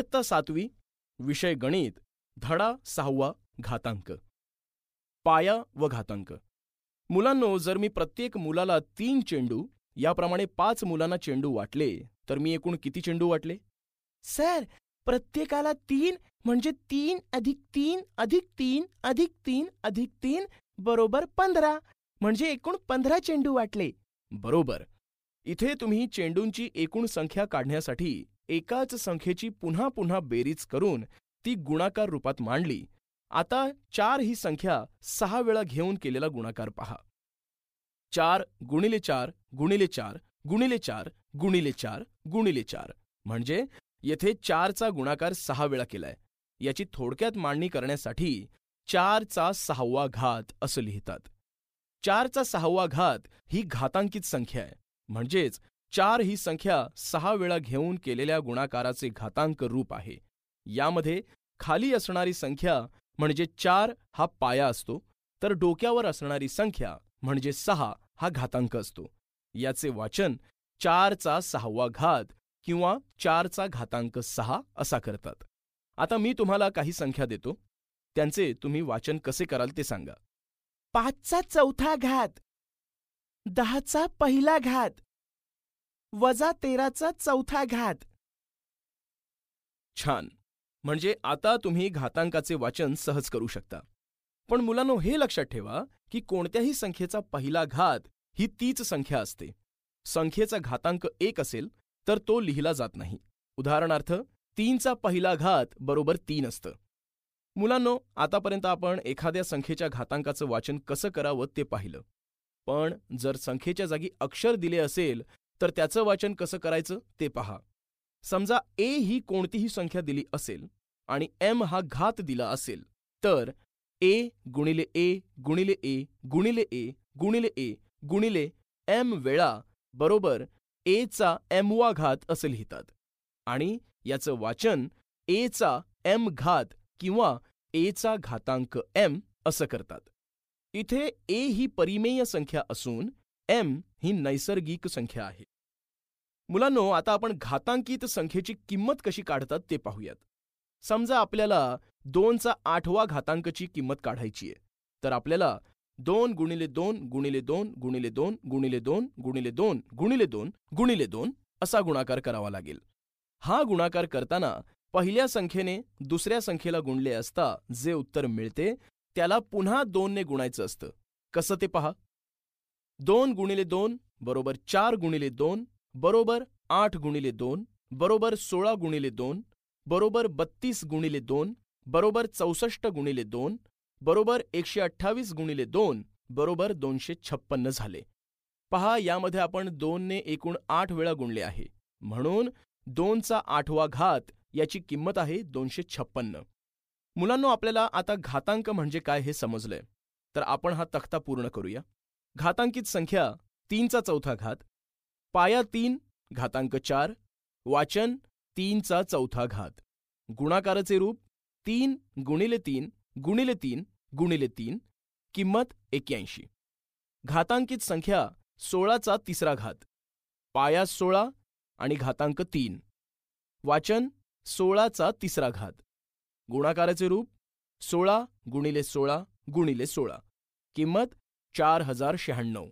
इयत्ता सातवी विषय गणित धडा सहावा घातांक. पाया व घातांक. मुलांनो जर मी प्रत्येक मुलाला तीन चेंडू याप्रमाणे पाच मुलांना चेंडू वाटले तर मी एकूण किती चेंडू वाटले? सर प्रत्येकाला तीन म्हणजे तीन अधिक तीन अधिक तीन अधिक तीन अधिक तीन बरोबर पंधरा म्हणजे एकूण पंधरा चेंडू वाटले. बरोबर. इथे तुम्ही चेंडूंची एकूण संख्या काढण्यासाठी एकाच संख्येची पुन्हा पुन्हा बेरीज करून ती गुणाकार रूपात मांडली. आता चार ही संख्या सहा वेळा घेऊन केलेला गुणाकार पहा. चार गुणिले चार गुणिले चार गुणिले चार गुणिले चार गुणिले चार. म्हणजे येथे चारचा गुणाकार सहा वेळा केलाय. याची थोडक्यात मांडणी करण्यासाठी चारचा सहावा घात असं लिहितात. चारचा सहावा घात ही घातांकित संख्या आहे. म्हणजेच चार ही संख्या सहा वेळा घेऊन केलेल्या गुणाकाराचे घातांक रूप आहे. यामध्ये खाली असणारी संख्या म्हणजे चार हा पाया असतो तर डोक्यावर असणारी संख्या म्हणजे सहा हा घातांक असतो. याचे वाचन चारचा सहावा घात किंवा चारचा घातांक सहा असा करतात. आता मी तुम्हाला काही संख्या देतो. त्यांचे तुम्ही वाचन कसे कराल ते सांगा. पाचचा चौथा घात. दहाचा पहिला घात. वजा तेराचा चौथा घात. छान. म्हणजे आता तुम्ही घातांकाचे वाचन सहज करू शकता. पण मुलांनो हे लक्षात ठेवा की कोणत्याही संख्येचा पहिला घात ही तीच संख्या असते. संख्येचा घातांक एक असेल तर तो लिहिला जात नाही. उदाहरणार्थ तीनचा पहिला घात बरोबर तीन असतं. मुलांनो आतापर्यंत आपण एखाद्या संख्येच्या घातांकाचं वाचन कसं करावं ते पाहिलं. पण जर संख्येच्या जागी अक्षर दिले असेल तर त्याचं वाचन कसं करायचं ते पहा. समजा ए ही कोणतीही संख्या दिली असेल आणि एम हा घात दिला असेल तर ए गुणिले ए गुणिले ए गुणिले ए गुणिले ए गुणिले एम वेळा बरोबर एचा एमवा घात असं लिहितात. आणि याचं वाचन एचा एम घात किंवा एचा घातांक एम असं करतात. इथे ए ही परिमेय संख्या असून एम ही नैसर्गिक संख्या आहे. मुलांनो आता आपण घातांकित संख्येची किंमत कशी काढतात ते पाहूयात. समजा आपल्याला दोनचा आठवा घातांकची किंमत काढायची आहे. तर आपल्याला दोन गुणिले दोन गुणिले दोन गुणिले दोन गुणिले दोन गुणिले दोन गुणिले दोन गुणिले दोन असा गुणाकार करावा लागेल. हा गुणाकार करताना पहिल्या संख्येने दुसऱ्या संख्येला गुणले असता जे उत्तर मिळते त्याला पुन्हा दोनने गुणायचं असतं. कसं ते पहा? दोन गुणिले दोन बरोबर चार गुणिले दोन बरोबर आठ गुणिले दोन बरोबर सोळा गुणिले दोन बरोबर बत्तीस गुणिले दोन बरोबर चौसष्ट गुणिले दोन बरोबर एकशे अठ्ठावीस गुणिले दोन बरोबर दोनशे छप्पन्न झाले. पहा यामध्ये आपण दोनने एकूण आठ वेळा गुणले आहे. म्हणून दोनचा आठवा घात याची किंमत आहे दोनशे छप्पन्न. मुलांनो आपल्याला आता घातांक म्हणजे काय हे समजलंय. तर आपण हा तक्ता पूर्ण करूया. घातांकित संख्या तीनचा चौथा घात पाया तीन घातांक चार वाचन तीनचा चौथा घात. गुणाकाराचे रूप तीन गुणिले तीन गुणिले तीन गुणिले तीन किंमत एक्याऐंशी घातांकित संख्या सोळाचा तिसरा घात. पाया सोळा आणि घातांक तीन. वाचन सोळाचा तिसरा घात. गुणाकाराचे रूप सोळा गुणिले सोळा गुणिले सोळा किंमत चार हजार शहाण्णव.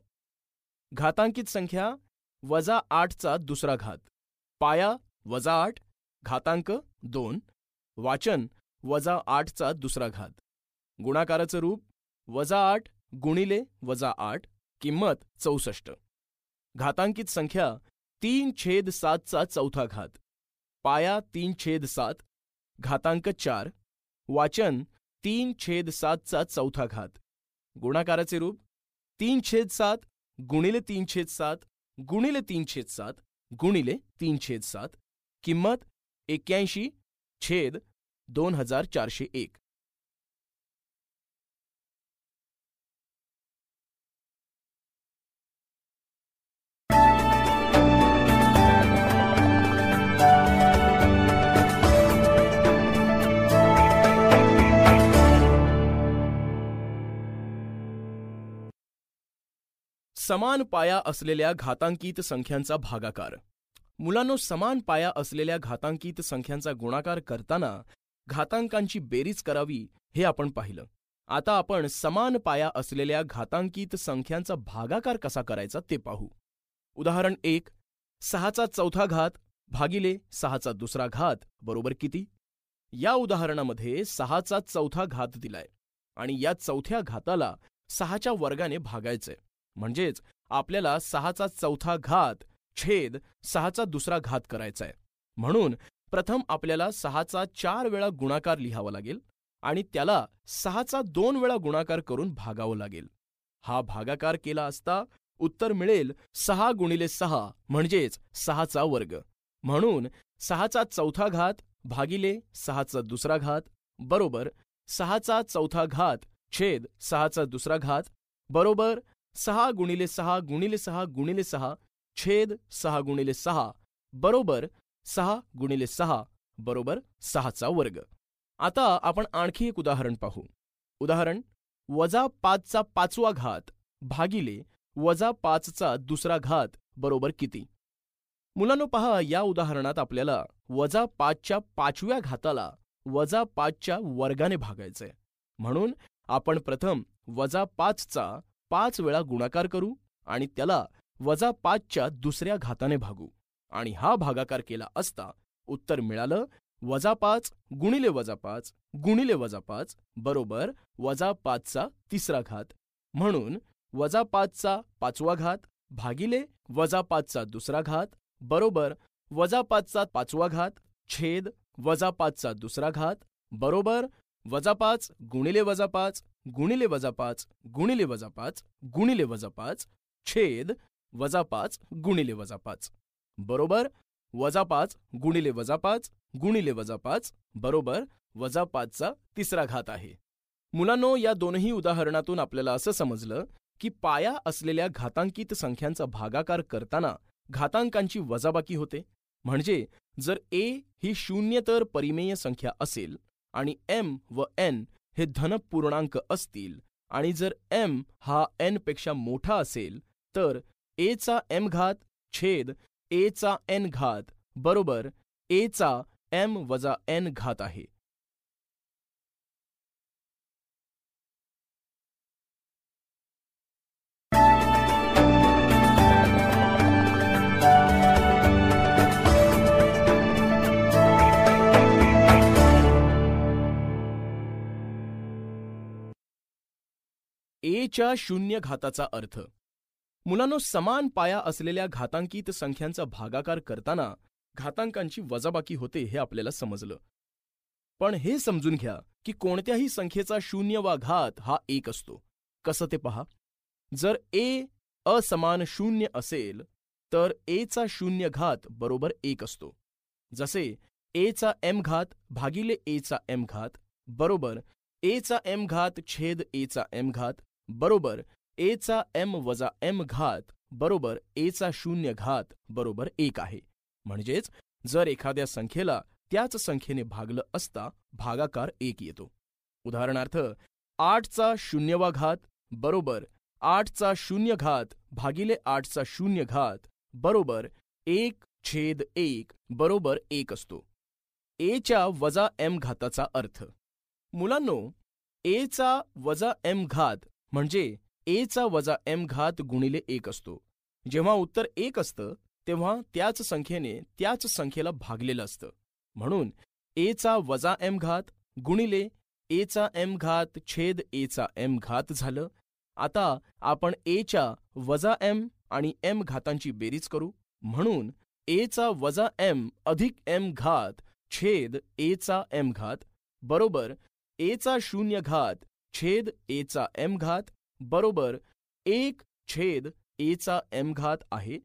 घातांकित संख्या वजा आठचा दुसरा घात. पाया वजा आठ घातांक दोन वाचन वजा आठचा दुसरा घात. गुणाकाराचं रूप वजा आठ गुणिले वजा आठ किंमत चौसष्ट. घातांकित संख्या तीन छेद सातचा चौथा घात. पाया तीन छेद सात घातांक चार वाचन तीन छेद सातचा चौथा घात. गुणाकाराचे रूप तीन छेद सात गुणिले तीन छेद सात गुणिले तीन छेद सात गुणिले तीन छेद सात किंमत एक्क्याऐंशी छेद दोन हजार चारशे एक. समान पाया असलेल्या घातांकित संख्यांचा भागाकार. मुलांनो समान पाया असलेल्या घातांकित संख्यांचा गुणाकार करताना घातांकांची बेरीज करावी हे आपण पाहिलं. आता आपण समान पाया असलेल्या घातांकित संख्यांचा भागाकार कसा करायचा ते पाहू. उदाहरण एक सहाचा चौथा घात भागिले सहाचा दुसरा घात बरोबर किती? या उदाहरणामध्ये सहाचा चौथा घात दिलाय आणि या चौथ्या घाताला सहाच्या वर्गाने भागायचंय. म्हणजेच आपल्याला सहाचा चौथा घात छेद सहाचा दुसरा घात करायचा आहे. म्हणून प्रथम आपल्याला सहाचा चार वेळा गुणाकार लिहावा लागेल आणि त्याला सहाचा दोन वेळा गुणाकार करून भागावं लागेल. हा भागाकार केला असता उत्तर मिळेल सहा गुणिले सहा म्हणजेच सहाचा वर्ग. म्हणून सहाचा चौथा घात भागिले सहाचा दुसरा घात बरोबर सहाचा चौथा घात छेद सहाचा दुसरा घात बरोबर सहा गुणिले सहा गुणिले सहा गुणिले सहा छेद सहा गुणिले सहा बरोबर सहा गुणिले सहा बरोबर सहाचा वर्ग. आता आपण आणखी एक उदाहरण पाहू. उदाहरण वजा पाचचा पाचवा घात भागिले वजा पाचचा दुसरा घात बरोबर किती? मुलांनो पहा या उदाहरणात आपल्याला वजा पाचच्या पाचव्या घाताला वजा पाचच्या वर्गाने भागायचंय. म्हणून आपण प्रथम वजा पाचचा पाच वेळा गुणाकार करू आणि त्याला वजा पाचच्या दुसऱ्या घाताने भागू. आणि हा भागाकार केला असता उत्तर मिळालं वजा पाच गुणिले वजा पाच गुणिले वजा पाच बरोबर वजा पाचचा तिसरा घात. म्हणून वजा पाचचा पाचवा घात भागिले वजा पाचचा दुसरा घात बरोबर वजा पाचचा पाचवा घात छेद वजा पाचचा दुसरा घात बरोबर वजा पाच गुणिले वजा पाच गुणिले वजा पाच गुणिले वजा पाच गुणिले वजा पाच छेद वजा पाच गुणिले वजा पाच. बरोबर? वजा पाच गुणिले वजा पाच गुणिले वजा पाच बरोबर? वजा पाचचा तिसरा घात आहे. मुलांनो या दोनही उदाहरणातून आपल्याला असं समजलं की पाया असलेल्या घातांकित संख्यांचा भागाकार करताना घातांकांची वजाबाकी होते. म्हणजे जर ए ही शून्यतर परिमेय संख्या असेल आणि एम व एन हे धन पूर्णांक असतील आणि जर एम हा एनपेक्षा मोठा असेल तर एचा एम घात छेद एचा एन घात बरोबर एचा एम वजा एन घात आहे. एच्या शून्य घाताचा अर्थ. मुलांनो समान पाया असलेल्या घातांकित संख्यांचा भागाकार करताना घातांकांची वजाबाकी होते हे आपल्याला समजलं. पण हे समजून घ्या की कोणत्याही संख्येचा शून्य वा घात हा एक असतो. कसं ते पहा? जर ए असमान शून्य असेल तर एचा शून्य घात बरोबर एक असतो. जसे एचा एम घात भागिले एचा एम घात बरोबर एचा एम घात छेद एचा एम घात बरोबर एचा एम वजा एम घात बरोबर एचा शून्य घात बरोबर एक आहे. म्हणजेच जर एखाद्या संख्येला त्याच संख्येने भागलं असता भागाकार एक येतो. उदाहरणार्थ आठचा शून्यवा घात बरोबर आठचा शून्य घात भागिले आठचा शून्य घात बरोबर एक छेद एक बरोबर एक असतो. एच्या वजा एम घाताचा अर्थ. मुलांनो एचा वजा एम घात म्हणजे एचा वजा एम घात गुणिले एक असतो. जेव्हा उत्तर एक असतं तेव्हा त्याच संख्येने त्याच संख्येला भागलेलं असतं. म्हणून एचा वजा एम घात गुणिले एचा एम घात छेद एचा एम घात झालं. आता आपण एच्या वजा एम आणि एम घातांची बेरीज करू. म्हणून एचा वजा एम अधिक एम घात छेद एचा एम घात बरोबर एचा शून्य घात छेद एचा एम घात बरोबर एक छेद एचा एम घात आहे.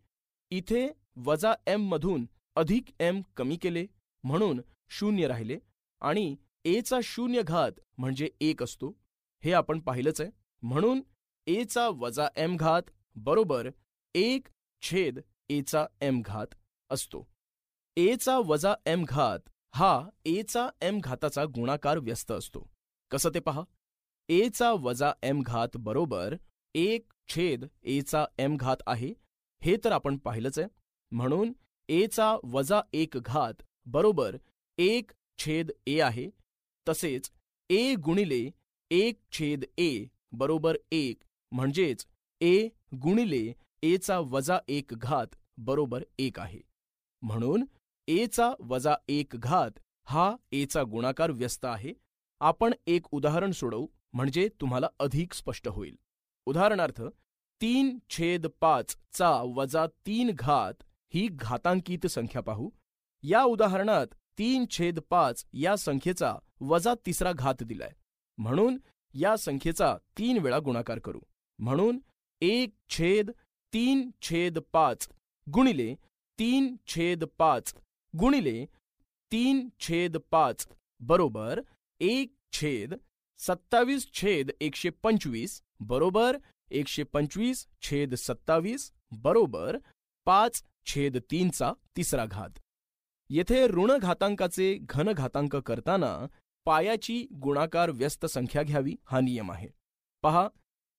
इथे वजा एम मधून अधिक एम कमी केले म्हणून शून्य राहिले आणि एचा शून्य घात म्हणजे एक असतो. हे आपण पाहिलंच आहे. म्हणून एचा वजा एम घात बरोबर एक छेद एचा एम घात असतो. एचा वजा एम घात हा एचा एम घाताचा गुणाकार व्यस्त असतो. कसं ते पहा? एचा वजा एम घात बरोबर एक छेद एचा एम घात आहे हे तर आपण पाहिलंच आहे. म्हणून एचा वजा एक घात बरोबर एक छेद ए आहे तसेच ए गुणिले एक छेद ए बरोबर एक म्हणजेच ए गुणिले एचा वजा एक घात बरोबर एक आहे. म्हणून एचा वजा एक घात हा एचा गुणाकार व्यस्त आहे. आपण एक उदाहरण सोडवू. म्हणजे तुम्हाला अधिक स्पष्ट होईल. उदाहरणार्थ तीन छेद पाच चा वजा तीन घात ही घातांकित संख्या पाहू. या उदाहरणात तीन छेद पाच या संख्येचा वजा तिसरा घात दिलाय. म्हणून या संख्येचा तीन वेळा गुणाकार करू. म्हणून एक छेद तीन छेद पाच गुणिले तीन छेद पाच गुणिले तीन छेद पाच बरोबर एक छेद सत्तावीस छेद एकशे पंचवीस बरोबर एकशे पंचवीस छेद सत्तावीस बरोबर पाच छेद तीनचा तिसरा घात. येथे ऋण घातांकाचे घन घातांक करताना पायाची गुणाकार व्यस्त संख्या घ्यावी हा नियम आहे. पहा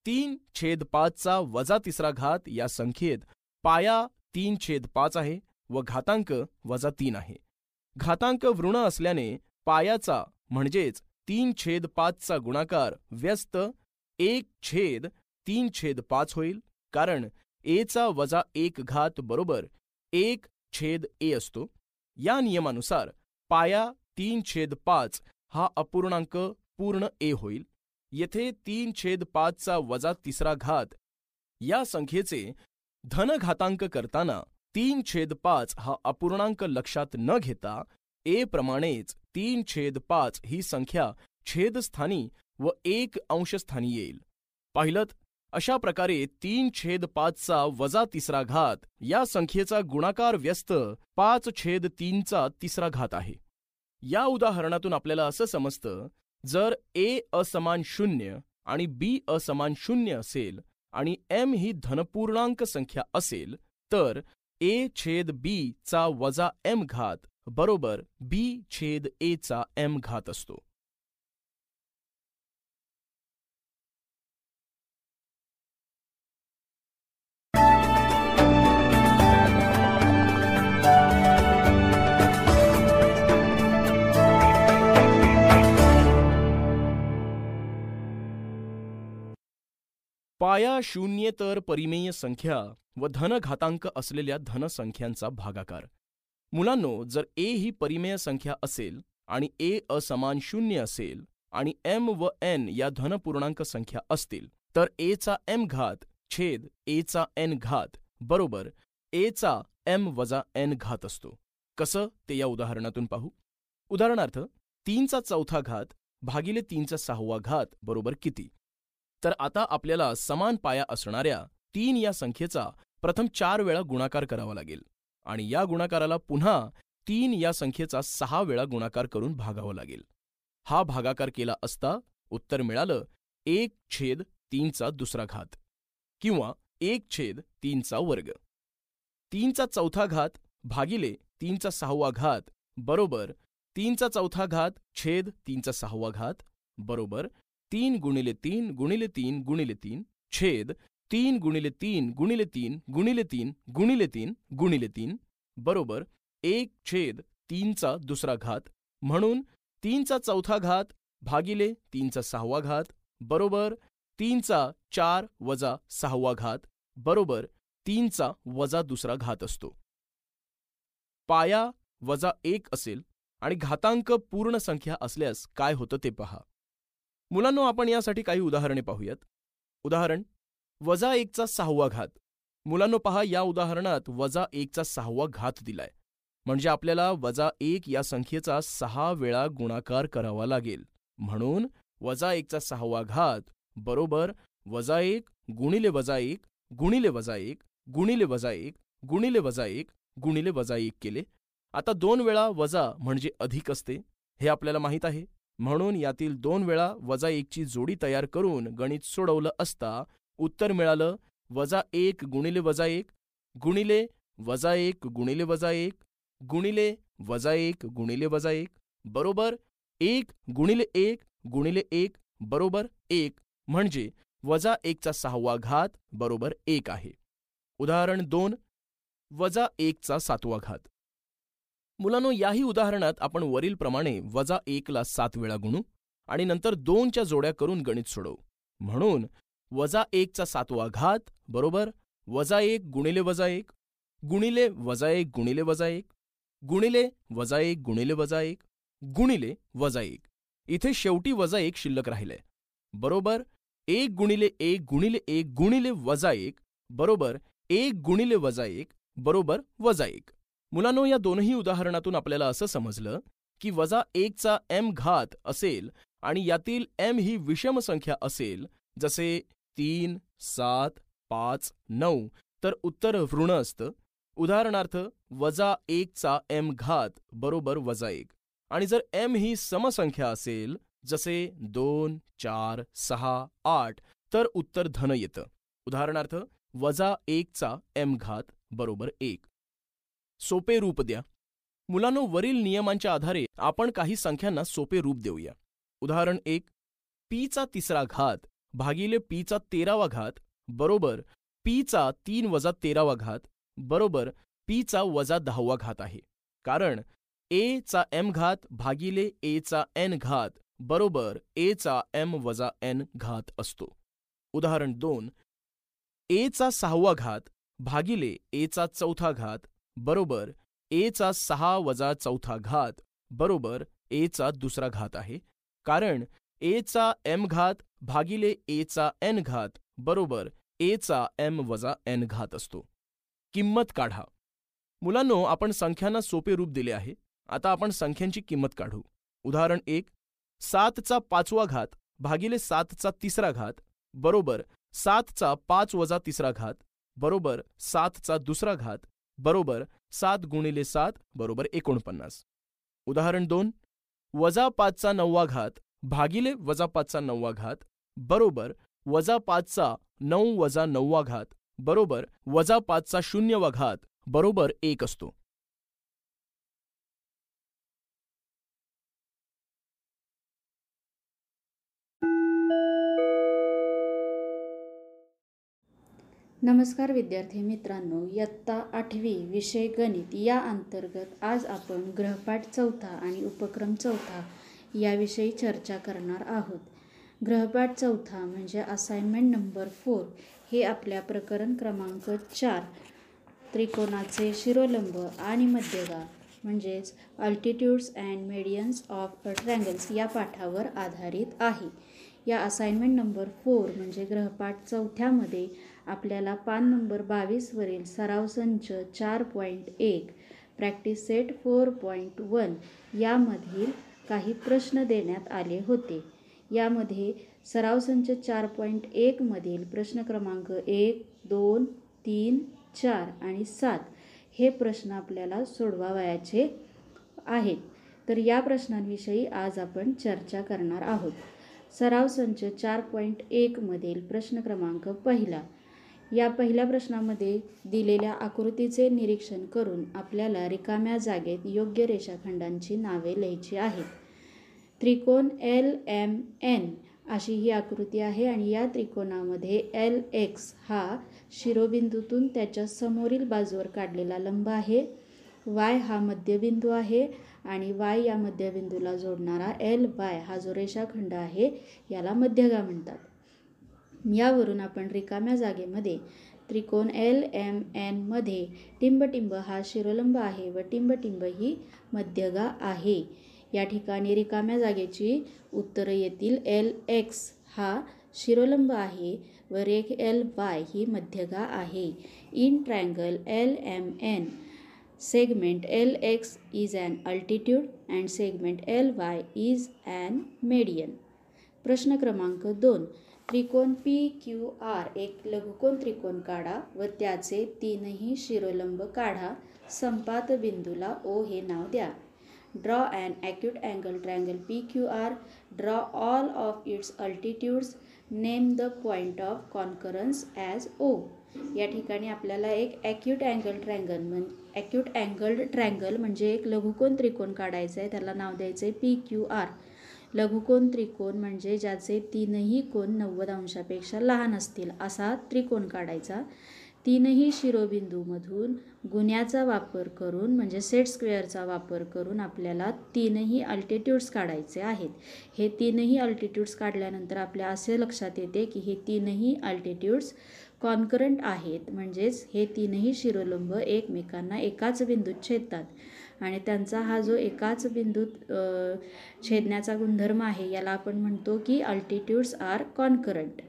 तीन छेद पाचचा वजा तिसरा घात या संख्येत पाया तीन छेद पाच आहे व घातांक वजा तीन आहे. घातांक ऋण असल्याने पायाचा म्हणजेच तीन छेद पाचचा गुणाकार व्यस्त एक छेद तीन छेद पाच होईल कारण एचा वजा एक घात बरोबर एक छेद ए असतो. या नियमानुसार पाया तीन छेद पाच हा अपूर्णांक पूर्ण ए होईल. येथे तीन छेद पाचचा वजा तिसरा घात. या संख्येचे धनघातांक करताना तीन छेद पाच हा अपूर्णांक लक्षात न घेता ए प्रमाणेच तीन छेद पाच ही संख्या छेदस्थानी व एक अंशस्थानी येईल. पाहिलं अशा प्रकारे तीन छेद पाचचा वजा तिसरा घात या संख्येचा गुणाकार व्यस्त पाच छेद तीनचा तिसरा घात आहे. या उदाहरणातून आपल्याला असं समजतं जर ए असमान शून्य आणि बी असमान शून्य असेल आणि एम ही धनपूर्णांक संख्या असेल तर ए छेद बी चा वजा एम घात बरोबर बी छेद ए चा एम घात असतो. पाया शून्य तर परिमेय संख्या व धनघातांक असलेल्या धनसंख्यांचा भागाकार. मुलांनो जर ए ही परिमेय संख्या असेल आणि ए असमान शून्य असेल आणि एम व एन या धनपूर्णांक संख्या असतील तर एचा एम घात छेद एचा एन घात बरोबर एचा एम वजा एन घात असतो. कसं? ते या उदाहरणातून पाहू. उदाहरणार्थ तीनचा चौथा घात भागिले तीनचा सहावा घात बरोबर किती? तर आता आपल्याला समान पाया असणाऱ्या तीन या संख्येचा प्रथम चार वेळा गुणाकार करावा लागेल. आणि या गुणाकाराला पुन्हा तीन या संख्येचा सहा वेळा गुणाकार करून भागावं लागेल. हा भागाकार केला असता उत्तर मिळालं एक छेद तीनचा दुसरा घात किंवा एक छेद तीनचा वर्ग. तीनचा चौथा घात भागिले तीनचा सहावा घात बरोबर तीनचा चौथा घात छेद तीनचा सहावा घात बरोबर तीन गुणिले तीन गुणिले तीन गुणिले तीन छेद तीन गुणिले तीन गुणिले तीन गुणिले तीन गुणिले तीन गुणिले तीन बरोबर एक छेद तीनचा दुसरा घात म्हणून तीनचा चौथा घात भागिले तीनचा सहावा घात बरोबर तीनचा चार वजा सहावा घात बरोबर तीनचा वजा दुसरा घात असतो. पाया वजा एक असेल आणि घातांक पूर्ण संख्या असल्यास काय होतं ते पहा. मुलांनो आपण यासाठी काही उदाहरणे पाहूयात. उदाहरण वजा एकचा सहावा घात. मुलांनो पहा या उदाहरणात वजा एकचा सहावा घात दिलाय. म्हणजे आपल्याला वजा एक या संख्येचा सहा वेळा गुणाकार करावा लागेल. म्हणून वजा एकचा सहावा घात बरोबर वजा एक गुणिले वजा एक गुणिले वजा एक गुणिले वजा एक गुणिले वजा एक गुणिले वजा एक केले. आता दोन वेळा वजा म्हणजे अधिक असते हे आपल्याला माहीत आहे. म्हणून यातील दोन वेळा वजा एकची जोडी तयार करून गणित सोडवलं असता उत्तर मिळालं वजा एक गुणिले वजा एक गुणिले वजा एक गुणिले वजा एक गुणिले वजा एक गुणिले वजा एक बरोबर एक गुणिले एक गुणिले एक बरोबर एक म्हणजे वजा एकचा सहावा घात बरोबर एक आहे. उदाहरण दोन वजा एकचा सातवा घात. मुलांनो याही उदाहरणात आपण वरीलप्रमाणे वजा एकला सात वेळा गुणू आणि नंतर दोनच्या जोड्या करून गणित सोडवू. म्हणून वजा एकचा सातवा घात बरोबर? वजा एक गुणिले वजा एक गुणिले वजा एक गुणिले वजा एक गुणिले वजा एक गुणिले वजा एक गुणिले वजा एक. इथे शेवटी वजा एक शिल्लक राहिलंय बरोबर? एक गुणिले एक गुणिले एक गुणिले वजा एक बरोबर? एक गुणिले वजा एक बरोबर? वजा एक. मुलांनो या दोनही उदाहरणातून आपल्याला असं समजलं की वजा एकचा एम घात असेल आणि यातील एम ही विषम संख्या असेल जसे तीन सात पाच नऊ. तर उत्तर ऋण असतं. उदाहरणार्थ वजा एकचा एम घात बरोबर वजा एक. आणि जर एम ही समसंख्या असेल जसे दोन चार सहा आठ तर उत्तर धन येतं. उदाहरणार्थ वजा एकचा एम घात बरोबर एक. सोपे रूप द्या. मुलांनो वरील नियमांच्या आधारे आपण काही संख्यांना सोपे रूप देऊया. उदाहरण एक पीचा तिसरा घात भागिले पीचा तेरावा घात बरोबर पीचा तीन वजा तेरावा घात बरोबर पीचा वजा दहावा घात आहे. कारण ए चा एम घात भागिले ए चा एन घात बरोबर ए चा एम वजा एन घात असतो. उदाहरण दोन. ए चा सहावा घात भागिले ए चा चौथा घात बरोबर ए चा सहा वजा चौथा घात बरोबर ए चा दुसरा घात आहे. कारण ए चा एम घात भागिले ए चा एन घात बरोबर ए चा एम वजा एन घात असतो. किंमत काढा. मुलांनो आपण संख्यांना सोपे रूप दिले आहे. आता आपण संख्यांची किंमत काढू. उदाहरण एक सातचा पाचवा घात भागिले सातचा तिसरा घात बरोबर सातचा पाच वजा तिसरा घात बरोबर सातचा दुसरा घात बरोबर सात गुणिले सात बरोबर एकोणपन्नास. उदाहरण दोन वजा पाचचा नववा घात भागिले वजा पाचचा नववा घात बरोबर वजा पाचचा नऊ वजा नववा घात बरोबर वजा पाचचा शून्यवा घात बरोबर एक असतो. नमस्कार विद्यार्थी मित्रांनो इयत्ता आठवी विषय गणित या अंतर्गत आज आपण ग्रहपाठ चौथा आणि उपक्रम चौथा याविषयी चर्चा करणार आहोत. ग्रहपाठ चौथा म्हणजे असाइनमेंट नंबर फोर हे आपल्या प्रकरण क्रमांक चार त्रिकोणाचे शिरोलंब आणि मध्यगा म्हणजेच altitudes and medians of triangles या पाठावर आधारित आहे. या असाइनमेंट नंबर फोर म्हणजे ग्रहपाठ चौथ्यामध्ये आपल्याला पान नंबर बावीसवरील सराव संच चार पॉईंट एक practice set four point one यामधील काही प्रश्न देण्यात आले होते. यामध्ये सराव संच चार पॉईंट एकमधील प्रश्न क्रमांक एक दोन तीन चार आणि सात हे प्रश्न आपल्याला सोडवावयाचे आहेत. तर या प्रश्नांविषयी आज आपण चर्चा करणार आहोत. सराव संच चार पॉईंट एकमधील प्रश्न क्रमांक पहिला. या पहिल्या प्रश्नामध्ये दिलेल्या आकृतीचे निरीक्षण करून आपल्याला रिकाम्या जागेत योग्य रेषाखंडांची नावे लिहायची आहेत. त्रिकोण एल एम एन अशी ही आकृती आहे आणि या त्रिकोणामध्ये एल एक्स हा शिरोबिंदूतून त्याच्या समोरील बाजूवर काढलेला लंब आहे. वाय हा मध्यबिंदू आहे आणि वाय या मध्यबिंदूला जोडणारा एल वाय हा जो रेषाखंड आहे याला मध्यगा म्हणतात. यावरून आपण रिकाम्या जागेमध्ये त्रिकोण एल एम एनमध्ये टिंबटिंब हा शिरोलंब आहे व टिंबटिंब ही मध्यगा आहे. या ठिकाणी रिकाम्या जागेची उत्तरं येतील. एल एक्स हा शिरोलंब आहे व रेख एल वाय ही मध्यगा आहे. In triangle L M N segment L X is an altitude and segment L Y is an median. प्रश्न क्रमांक दोन. त्रिकोण पी क्यू आर एक लघुकोन त्रिकोण काढा व त्याचे तीनही शिरोलंब काढा. संपात बिंदूला ओ हे नाव द्या. Draw an acute angle triangle P Q R draw all of its altitudes name the point of concurrence as O या ठिकाणी आपल्याला एक ॲक्यूट अँगल ट्रँगल म्हण ॲक्यूट अँगल्ड ट्रँगल म्हणजे एक लघुकोन त्रिकोण काढायचं आहे त्याला नाव द्यायचं आहे पी क्यू आर लघुकोन त्रिकोण म्हणजे ज्याचे तीनही कोण नव्वद अंशापेक्षा लहान असतील असा त्रिकोण काढायचा. तीनही शिरोबिंदूमधून गुन्ह्याचा वापर करून म्हणजे सेट स्क्वेअरचा वापर करून आपल्याला तीनही अल्टिट्यूड्स काढायचे आहेत. हे तीनही अल्टिट्यूड्स काढल्यानंतर आपल्या असे लक्षात येते की हे तीनही अल्टिट्यूड्स कॉन्करंट आहेत. म्हणजेच हे तीनही शिरोलंब एकमेकांना एकाच बिंदूत छेदतात. आणि त्यांचा हा जो एकाच बिंदूत छेदण्याचा गुणधर्म आहे याला आपण म्हणतो की अल्टिट्यूड्स आर कॉन्करंट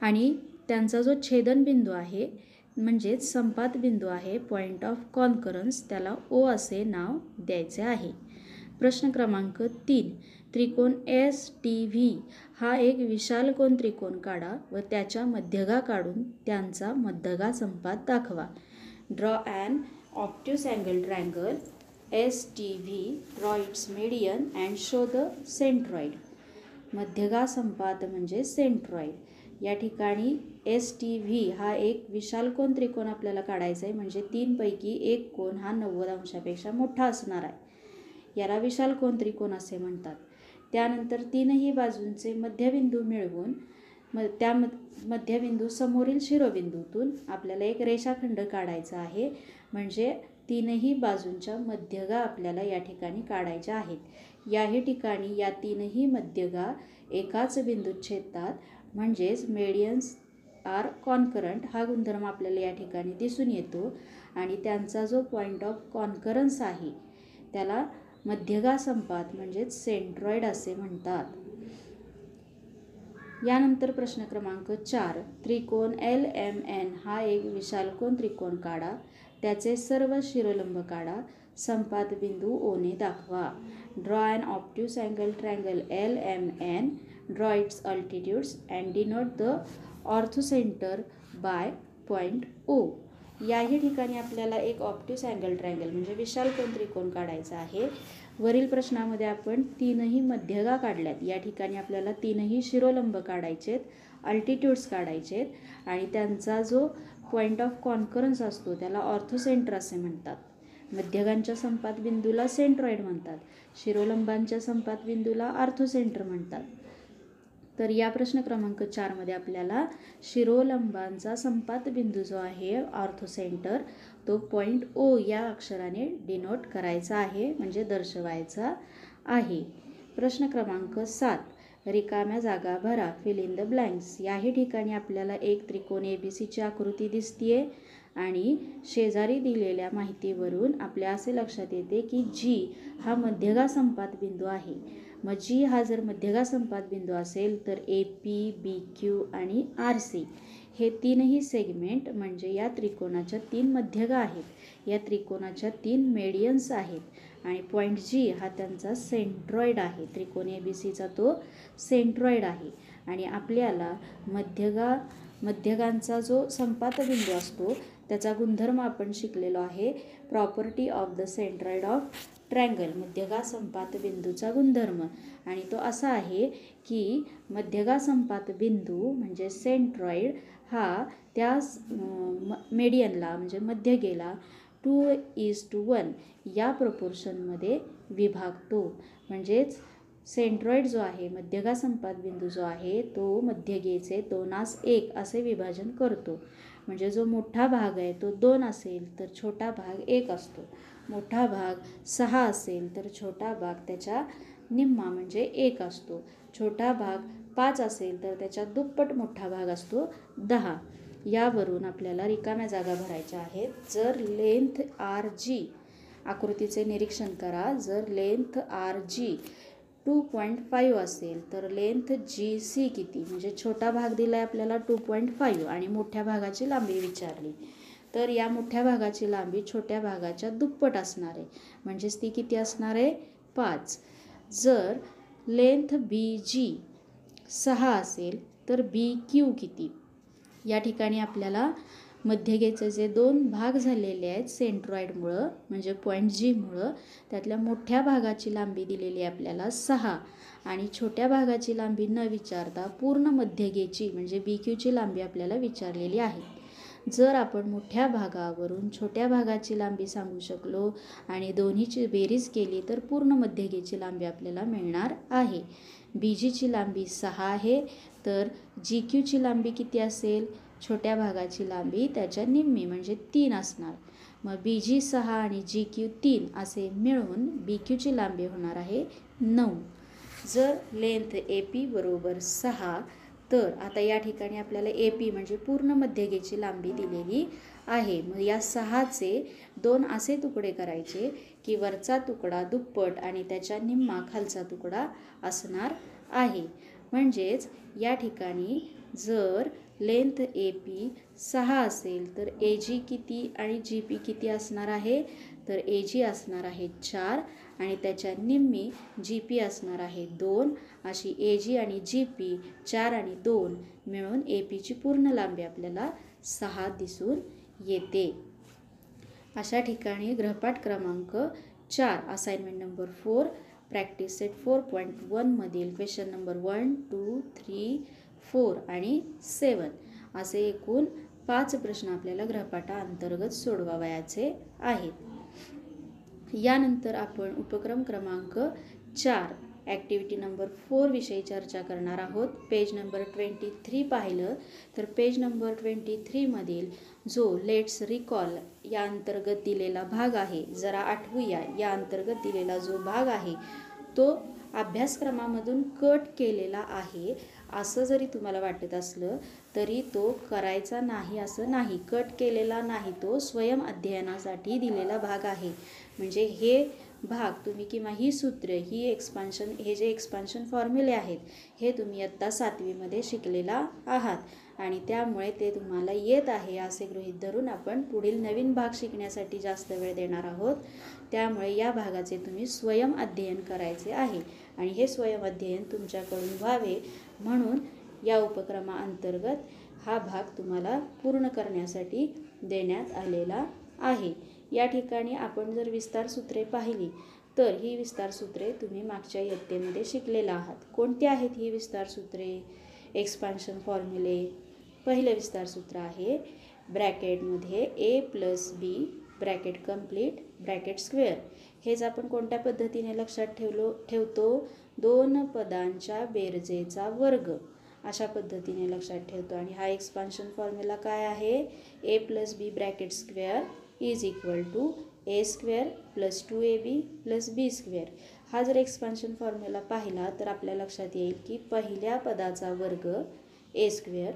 आणि त्यांचा जो छेदनबिंदू आहे म्हणजेच संपात बिंदू आहे पॉईंट ऑफ कॉन्करन्स त्याला ओ असे नाव द्यायचे आहे. प्रश्न क्रमांक तीन त्रिकोण एस टी व्ही हा एक विशालकोन त्रिकोण काढा व त्याच्या मध्यगा काढून त्यांचा मध्यगा संपात दाखवा. Draw and obtuse angle triangle S T V draw its median and show the centroid मध्यगा संपात म्हणजे सेंट्रॉइड या ठिकाणी एस टी व्ही हा एक विशाल कोण त्रिकोण आपल्याला काढायचा आहे म्हणजे तीनपैकी एक कोण हा नव्वद अंशापेक्षा मोठा असणार आहे. याला विशाल कोण त्रिकोण असे म्हणतात. त्यानंतर तीनही बाजूंचे मध्यबिंदू मिळवून म त्या म मध्यबिंदू समोरील शिरोबिंदूतून आपल्याला एक रेषाखंड काढायचा आहे. म्हणजे तीनही बाजूंच्या मध्यगा आपल्याला या ठिकाणी काढायच्या आहेत. याही ठिकाणी या तीनही मध्यगा एकाच बिंदूत छेदतात. म्हणजेच मेडियन्स आर कॉन्करंट हा गुणधर्म आपल्याला या ठिकाणी दिसून येतो. आणि त्यांचा जो पॉईंट ऑफ कॉन्करन्स आहे त्याला मध्यगा संपात म्हणजेच सेंट्रॉइड असे म्हणतात. यानंतर प्रश्न क्रमांक चार त्रिकोण एल एम एन हा एक विशालकोन त्रिकोण काढा. त्याचे सर्व शिरोलंब काढा. संपात बिंदू ओने दाखवा. Draw and obtuse angle triangle L M N draw its altitudes and denote the orthocenter by point O याही ठिकाणी आपल्याला एक ऑप्टिस अँगल ट्रँगल म्हणजे विशाल कोण त्रिकोण काढायचा आहे. वरील प्रश्नामध्ये आपण तीनही मध्यगा काढल्यात. या ठिकाणी आपल्याला तीनही शिरोलंब काढायचेत अल्टिट्यूड्स काढायचेत आणि त्यांचा जो पॉईंट ऑफ कॉन्करन्स असतो त्याला ऑर्थोसेंटर असे म्हणतात. मध्यगांच्या संपात बिंदूला सेंट्रॉइड म्हणतात. शिरोलंबांच्या संपात बिंदूला आर्थोसेंटर म्हणतात. तर या प्रश्न क्रमांक चारमध्ये आपल्याला शिरोलंबांचा संपात बिंदू जो आहे ऑर्थोसेंटर तो पॉईंट ओ या अक्षराने डिनोट करायचा आहे म्हणजे दर्शवायचा आहे. प्रश्न क्रमांक सात रिकाम्या जागा भरा फिल इन द ब्लँक्स याही ठिकाणी आपल्याला एक त्रिकोण ए बी सीची आकृती दिसतीये आणि शेजारी दिलेल्या माहितीवरून आपल्या असे लक्षात येते की जी हा मध्यगा संपात बिंदू आहे. मग जी हा जर मध्यगा संपात बिंदू असेल तर ए पी बी क्यू आणि आर सी हे तीनही सेगमेंट म्हणजे या त्रिकोणाच्या तीन मध्यगा आहेत. या त्रिकोणाच्या तीन मेडियन्स आहेत आणि पॉईंट जी हा त्यांचा सेंट्रॉइड आहे. त्रिकोण ए बी सीचा तो सेंट्रॉइड आहे. आणि आपल्याला मध्यगा मध्यगांचा जो संपात बिंदू असतो त्याचा गुणधर्म आपण शिकलेलो आहे. Property of the centroid of triangle मध्यगा संपात बिंदूचा गुणधर्म. आणि तो असा आहे की मध्यगा संपात बिंदू म्हणजे सेंट्रॉइड हा त्या मेडियनला म्हणजे मध्यगेला टू इज टू वन या प्रपोर्शनमध्ये विभागतो. म्हणजेच सेंट्रॉइड जो आहे मध्यगा संपात बिंदू जो आहे तो मध्यगेचे दोनास एक असे विभाजन करतो. म्हणजे जो मोठा भाग आहे तो दोन असेल तर छोटा भाग एक असतो. मोठा भाग सहा असेल तर छोटा भाग त्याच्या निम्मा म्हणजे एक असतो. छोटा भाग पाच असेल तर त्याच्या दुप्पट मोठा भाग असतो दहा. यावरून आपल्याला रिकाम्या जागा भरायच्या आहेत. जर लेंथ आर जी आकृतीचे निरीक्षण करा. जर length R G two point five असेल तर लेंथ जी सी किती? म्हणजे छोटा भाग दिला आहे आपल्याला टू पॉईंट फाईव्ह आणि मोठ्या भागाची लांबी विचारली. तर या मोठ्या भागाची लांबी छोट्या भागाच्या दुप्पट असणार आहे. म्हणजेच ती किती असणार आहे? पाच. जर लेंथ बी जी सहा असेल तर बी क्यू किती? या ठिकाणी आपल्याला मध्यगेचे जे दोन भाग झालेले आहेत सेंट्रॉइडमुळं म्हणजे पॉईंट जीमुळं त्यातल्या मोठ्या भागाची लांबी दिलेली आहे आपल्याला सहा. आणि छोट्या भागाची लांबी न विचारता पूर्ण मध्यगेची म्हणजे बी क्यूची लांबी आपल्याला विचारलेली आहे. जर आपण मोठ्या भागावरून छोट्या भागाची लांबी सांगू शकलो आणि दोन्हीची बेरीज केली तर पूर्ण मध्यगेची लांबी आपल्याला मिळणार आहे. बी जीची लांबी सहा आहे तर जी क्यूची लांबी किती असेल? छोट्या भागाची लांबी त्याच्या निम्मी म्हणजे तीन असणार. मग बी जी सहा आणि जी क्यू तीन असे मिळून बी क्यूची लांबी होणार आहे नऊ. जर लेंथ ए पी बरोबर सहा तर आता या ठिकाणी आपल्याला ए पी म्हणजे पूर्ण मध्यगेची लांबी दिलेली आहे. मग या सहाचे दोन असे तुकडे करायचे की वरचा तुकडा दुप्पट आणि त्याच्या निम्मा खालचा तुकडा असणार आहे. म्हणजेच या ठिकाणी जर लेंथ ए पी सहा असेल तर ए जी किती आणि जी पी किती असणार आहे? तर ए जी असणार आहे चार आणि त्याच्या निम्मी जी पी असणार आहे दोन. अशी ए जी आणि जी पी चार आणि दोन मिळून ए पीची पूर्ण लांबी आपल्याला सहा दिसून येते. अशा ठिकाणी ग्रहपाठ क्रमांक चार assignment number four practice set four point वनमधील question number one two three four आणि सेवन असे एकूण पाच प्रश्न आपल्याला गृहपाठाअंतर्गत सोडवावयाचे आहेत. यानंतर आपण उपक्रम क्रमांक चार ॲक्टिव्हिटी नंबर फोर विषयी चर्चा करणार आहोत. पेज नंबर ट्वेंटी थ्री पाहिलं तर पेज नंबर ट्वेंटी थ्रीमधील जो लेट्स रिकॉल या अंतर्गत दिलेला भाग आहे जरा आठवूया. या अंतर्गत दिलेला जो भाग आहे तो अभ्यासक्रमामधून कट केलेला आहे. असं जरी तुम्हाला वाटत असलं तरी तो करायचा नाही असं नाही. कट केलेला नाही तो स्वयं अध्ययनासाठी दिलेला भाग आहे. म्हणजे हे भाग तुम्ही किंवा ही सूत्रे ही एक्सपान्शन हे जे एक्सपान्शन फॉर्म्युले आहेत हे तुम्ही आत्ता सातवीमध्ये शिकलेला आहात. आणि त्यामुळे ते तुम्हाला येत आहे असे गृहीत धरून आपण पुढील नवीन भाग शिकण्यासाठी जास्त वेळ देणार आहोत. त्यामुळे या भागाचे तुम्ही स्वयं अध्ययन करायचे आहे. आणि हे स्वयं अध्ययन तुमच्याकडून व्हावे. म्हणून या उपक्रमाअंतर्गत हा भाग तुम्हाला पूर्ण करण्यासाठी देण्यात आलेला आहे. या ठिकाणी आपण जर विस्तार सूत्रे पाहिली तर ही विस्तार सूत्रे तुम्ही मागच्या इयत्तेमध्ये शिकलेला आहात. कोणती आहेत ही विस्तार सूत्रे? एक्सपान्शन फॉर्म्युले पहिलं विस्तार सूत्र आहे ब्रॅकेटमध्ये A plus B bracket complete bracket square. हेच आपण कोणत्या पद्धतीने लक्षात ठेवलो ठेवतो? दोन पदांच्या बेरजेचा वर्ग. अशा पद्धतीने लक्षात ठेवतो. आणि हा एक्सपान्शन फॉर्म्युला काय आहे? A plus B bracket square is equal to A square plus two A B plus B square हा जर एक्सपान्शन फॉर्म्युला पाहिला तर आपल्या लक्षात येईल की पहिल्या पदाचा वर्ग ए स्क्वेअर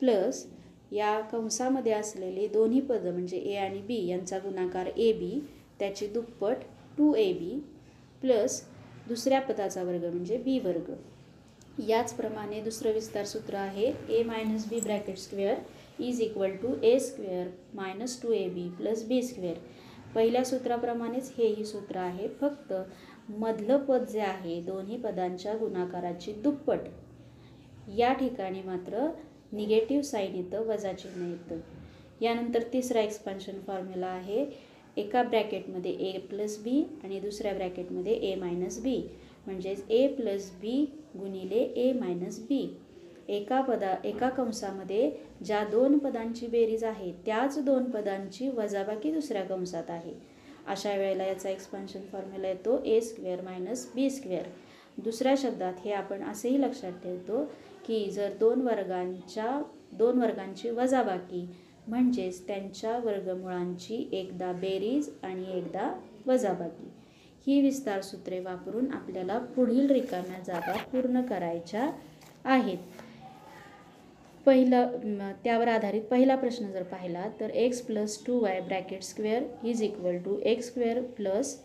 प्लस या कंसामध्ये असलेले दोन्ही पदं म्हणजे ए आणि बी यांचा गुणाकार ए बी त्याची दुप्पट टू ए बी प्लस दुसऱ्या पदाचा वर्ग म्हणजे बी वर्ग. याचप्रमाणे दुसरं विस्तार सूत्र आहे A minus B bracket square is equal to A square minus two A B plus B square पहिल्या सूत्राप्रमाणेच हेही सूत्र आहे फक्त मधलं पद जे आहे दोन्ही पदांच्या गुणाकाराची दुप्पट. या ठिकाणी मात्र निगेटिव्ह साईन येतं वजा चिन्ह येतं. यानंतर तिसरा एक्सपान्शन फॉर्म्युला आहे एका ब्रॅकेटमध्ये ए प्लस बी आणि दुसऱ्या ब्रॅकेटमध्ये ए मायनस बी म्हणजेच ए प्लस बी गुणिले ए मायनस बी एका पदा एका कंसामध्ये ज्या दोन पदांची बेरीज आहे त्याच दोन पदांची वजाबाकी दुसऱ्या कंसात आहे. अशा वेळेला याचा एक्सपान्शन फॉर्म्युला येतो A square minus B square दुसऱ्या शब्दात हे आपण असेही लक्षात ठेवतो की जर दोन वर्गांच्या दोन वर्गांची वजाबाकी म्हणजेच त्यांच्या वर्गमुळांची एकदा बेरीज आणि एकदा वजाबाकी. ही विस्तार सूत्रे वापरून आपल्याला पुढील रिकाम्या जागा पूर्ण करायच्या आहेत. पहिला त्यावर आधारित पहिला प्रश्न जर पाहिला तर X plus two Y bracket square is equal to X square plus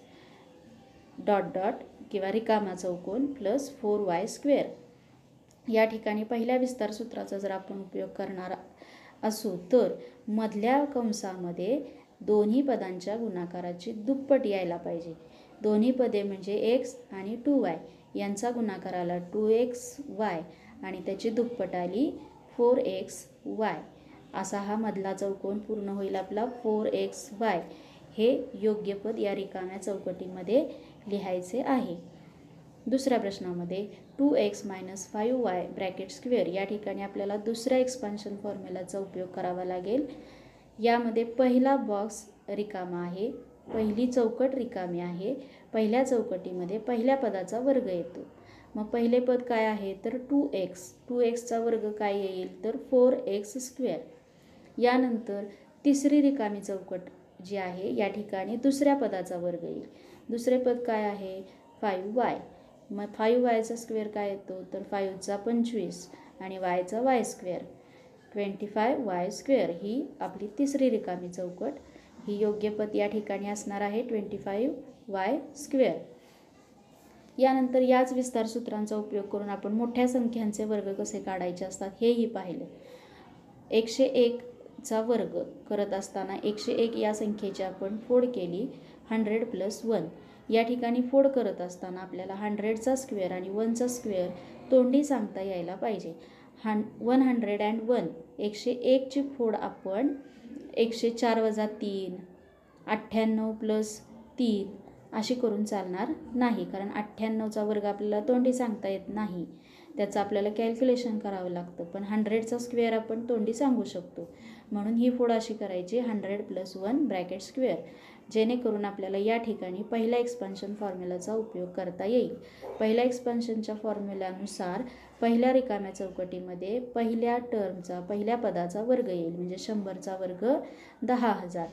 dot dot किंवा रिकामा चौकोन प्लस फोर वाय स्क्वेअर या ठिकाणी पहिल्या विस्तार सूत्राचा जर आपण उपयोग करणार असू तर मधल्या कंसामध्ये दोन्ही पदांच्या गुणाकाराची दुप्पट यायला पाहिजे. दोन्ही पदे म्हणजे एक्स आणि टू वाय यांचा गुणाकार आला टू एक्स वाय आणि त्याची दुप्पट आली फोर एक्स वाय असा हा मधला चौकोन पूर्ण होईल आपला फोर एक्स वाय हे योग्य पद या रिकाम्या चौकटीमध्ये लिहायचे आहे. दुसऱ्या प्रश्नामध्ये two X minus five Y bracket square या ठिकाणी आपल्याला दुसऱ्या एक्सपान्शन फॉर्म्युलाचा उपयोग करावा लागेल. यामध्ये पहिला बॉक्स रिकामा आहे पहिली चौकट रिकामी आहे पहिल्या चौकटीमध्ये पहिल्या पदाचा वर्ग येतो. मग पहिले पद काय आहे? तर टू एक्स टू एक्सचा वर्ग काय येईल? तर फोर एक्स स्क्वेअर यानंतर तिसरी रिकामी चौकट जी आहे या ठिकाणी दुसऱ्या पदाचा वर्ग येईल. दुसरे पद काय आहे? फाईव्ह वाय मग फाईव्ह वायचा स्क्वेअर काय येतो? तर फाईव्हचा पंचवीस आणि वायचा Y square twenty five Y square ही आपली तिसरी रिकामी चौकट. ही योग्य पद या ठिकाणी असणार आहे ट्वेंटी फाईव्ह वाय स्क्वेअर यानंतर याच विस्तार सूत्रांचा उपयोग करून आपण मोठ्या संख्यांचे वर्ग कसे काढायचे असतात हेही पाहिलं. एकशे एकचा वर्ग करत असताना एकशे एक या संख्येची आपण फोड केली. हंड्रेड प्लस वन या ठिकाणी फोड करत असताना आपल्याला हंड्रेडचा स्क्वेअर आणि वनचा स्क्वेअर तोंडी सांगता यायला पाहिजे. हं वन हंड्रेड अँड वन एकशे एकची फोड आपण एकशे चार वजा तीन अठ्ठ्याण्णव प्लस तीन अशी करून चालणार नाही. कारण अठ्ठ्याण्णवचा वर्ग आपल्याला तोंडी सांगता येत नाही. त्याचं आपल्याला कॅल्क्युलेशन करावं लागतं. पण हंड्रेडचा स्क्वेअर आपण तोंडी सांगू शकतो. म्हणून ही फोड अशी करायची hundred plus one bracket square. जेणेकरून आपल्याला या ठिकाणी पहिल्या एक्सपान्शन फॉर्म्युलाचा उपयोग करता येईल. पहिल्या एक्सपान्शनच्या फॉर्म्युल्यानुसार पहिल्या रिकाम्या चौकटीमध्ये पहिल्या टर्मचा पहिल्या पदाचा वर्ग येईल म्हणजे शंभरचा वर्ग दहा हजार.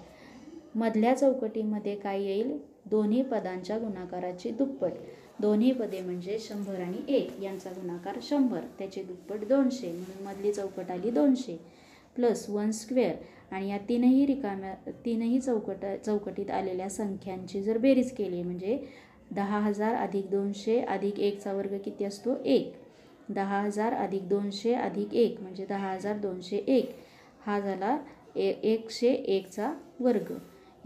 मधल्या चौकटीमध्ये काय येईल? दोन्ही पदांच्या गुणाकाराची दुप्पट. दोन्ही पदे म्हणजे शंभर आणि एक यांचा गुणाकार शंभर त्याची दुप्पट दोनशे म्हणून मधली चौकट आली दोनशे. प्लस वन स्क्वेअर आणि या तीनही रिकाम्या तीनही चौकट चौकटीत आलेल्या संख्यांची जर बेरीज केली म्हणजे दहा हजार अधिक दोनशे अधिक एकचा वर्ग किती असतो? एक. दहा हजार अधिक दोनशे अधिक एक म्हणजे दहा हजार दोनशे एक. हा झाला ए एकशे एकचा वर्ग.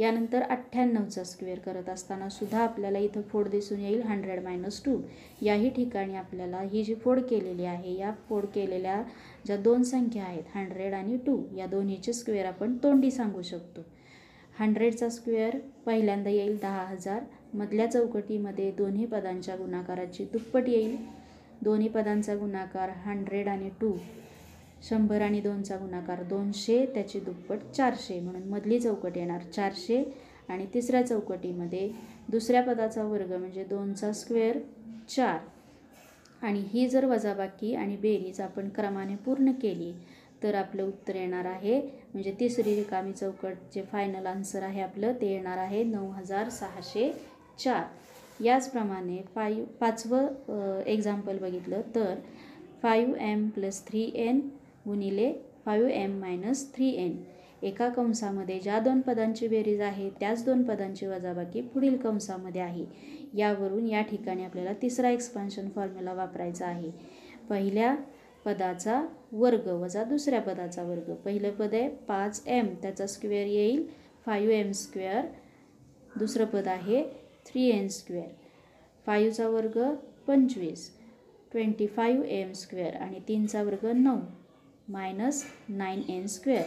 यानंतर अठ्ठ्याण्णवचा स्क्वेअर करत असताना सुद्धा आपल्याला इथं फोड दिसून येईल हंड्रेड मायनस टू. याही ठिकाणी आपल्याला ही जी फोड केलेली आहे या फोड केलेल्या ज्या दोन संख्या आहेत हंड्रेड आणि टू या दोन्हीचे स्क्वेअर आपण तोंडी सांगू शकतो. हंड्रेडचा स्क्वेअर पहिल्यांदा येईल दहा हजार मधल्या चौकटीमध्ये दोन्ही पदांच्या गुणाकाराची दुप्पट येईल. दोन्ही पदांचा गुणाकार हंड्रेड आणि टू. शंभर आणि दोनचा गुणाकार दोनशे त्याची दुप्पट चारशे. म्हणून मधली चौकट येणार चारशे आणि तिसऱ्या चौकटीमध्ये दुसऱ्या पदाचा वर्ग म्हणजे दोनचा स्क्वेअर चार. आणि ही जर वजाबाकी आणि बेरीज आपण क्रमाने पूर्ण केली तर आपलं उत्तर येणार आहे म्हणजे तिसरी रिकामी चौकट जे फायनल आन्सर आहे आपलं ते येणार आहे नऊ हजार सहाशे चार. याचप्रमाणे फायू पाचवं एक्झाम्पल बघितलं तर five M plus three N गुणिले five M minus three N एका कंसामध्ये ज्या दोन पदांची बेरीज आहे त्याच दोन पदांची वजाबाकी पुढील कंसामध्ये आहे. यावरून या ठिकाणी आपल्याला तिसरा एक्सपान्शन फॉर्म्युला वापरायचा आहे. पहिल्या पदाचा वर्ग वजा दुसऱ्या पदाचा वर्ग. पहिलं पद आहे पाच एम त्याचा स्क्वेअर येईल फाईव्ह एम स्क्वेअर दुसरं पद आहे थ्री एन स्क्वेअर फाईव्हचा वर्ग पंचवीस. ट्वेंटी फाईव्ह एम स्क्वेअर आणि तीनचा वर्ग नऊ. मायनस नाईन एन स्क्वेअर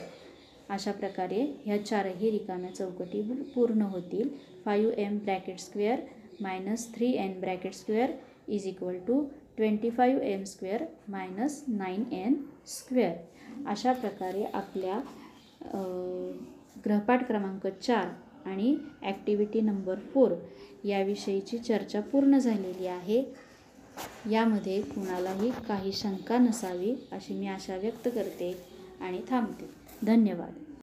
अशा प्रकारे ह्या चारही रिकाम्या चौकटी पूर्ण होतील. Five M bracket square minus three N bracket square is equal to twenty five M square minus nine N square अशा प्रकारे आपल्या ग्रहपाठ क्रमांक चार आणि ॲक्टिव्हिटी नंबर फोर याविषयीची चर्चा पूर्ण झालेली आहे. यामध्ये कुणालाही काही शंका नसावी अशी मी आशा व्यक्त करते आणि थांबते. धन्यवाद.